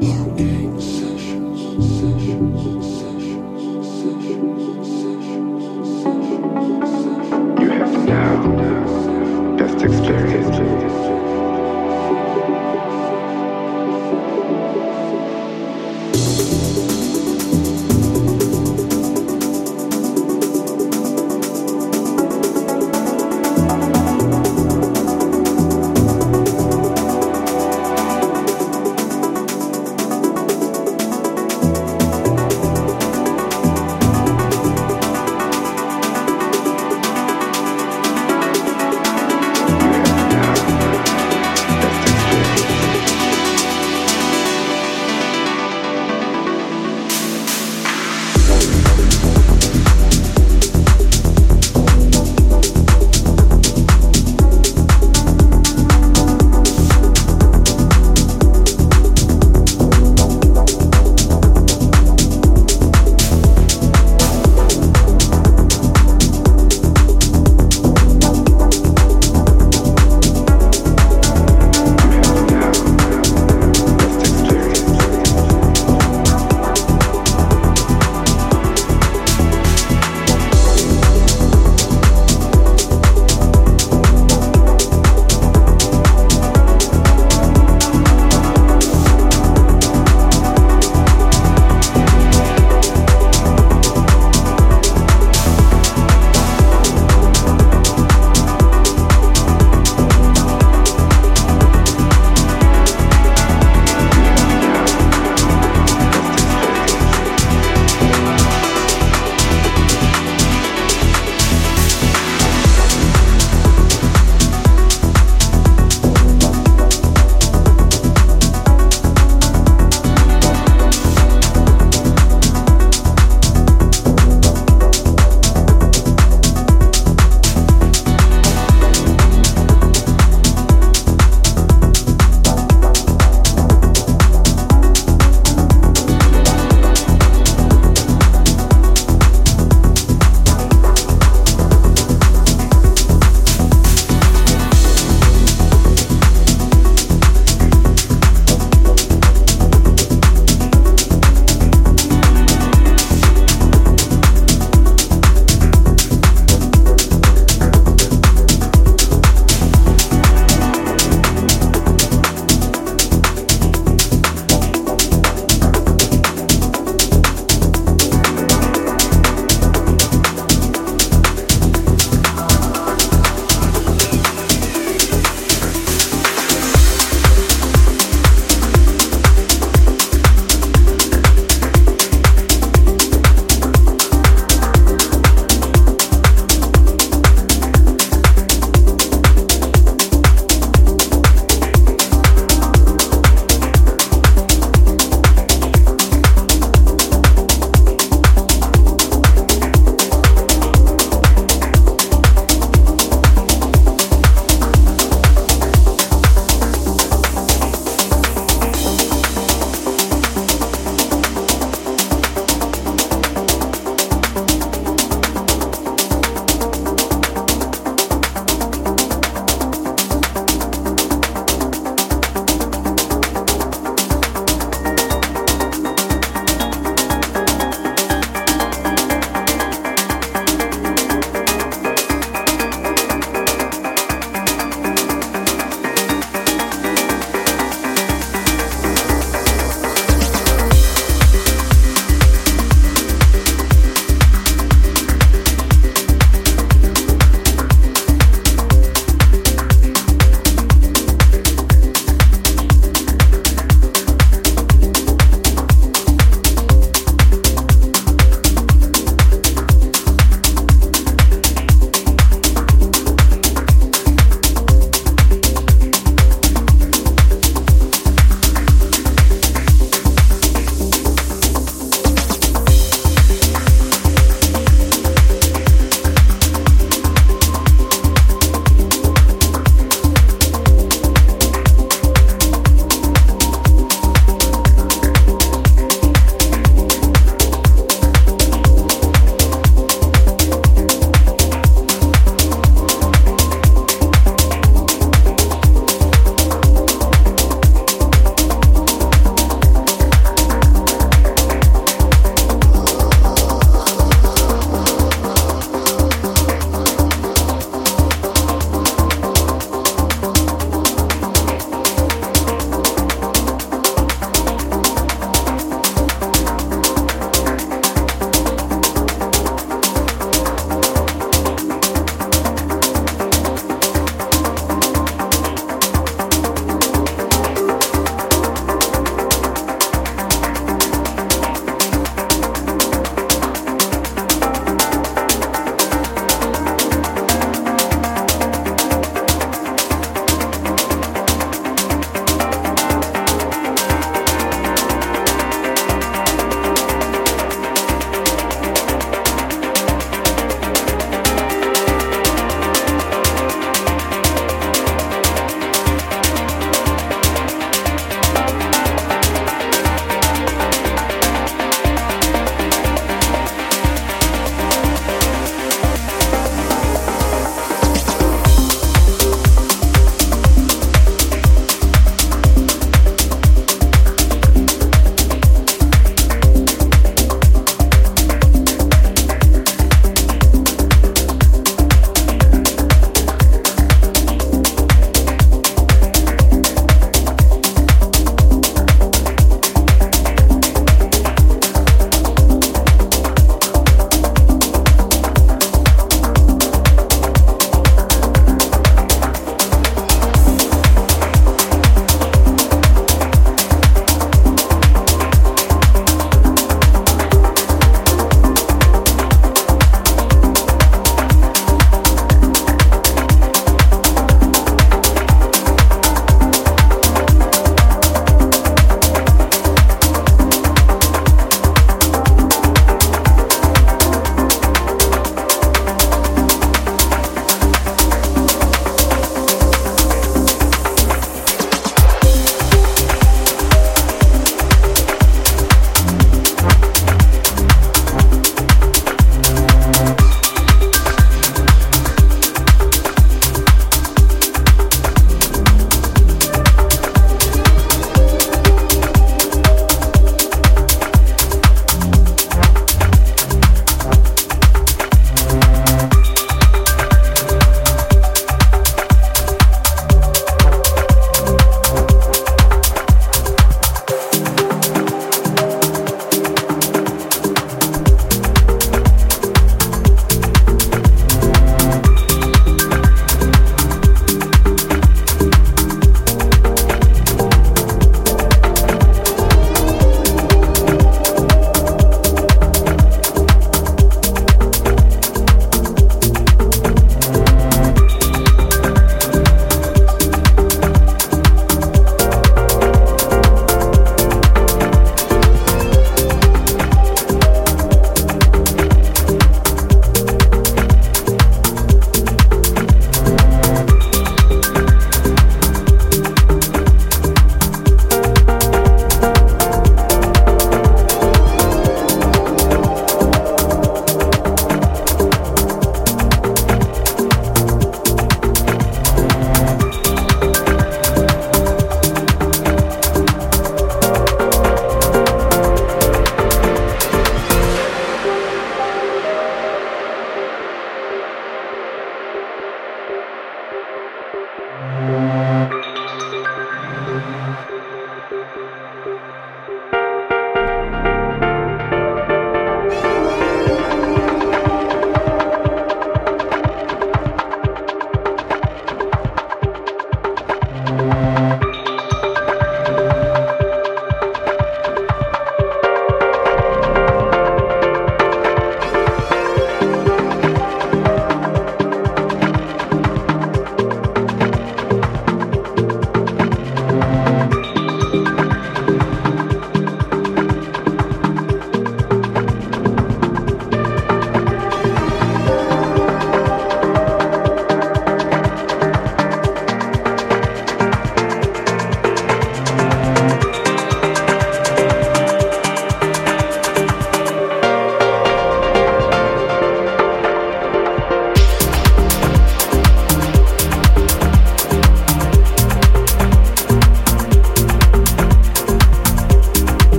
Yeah.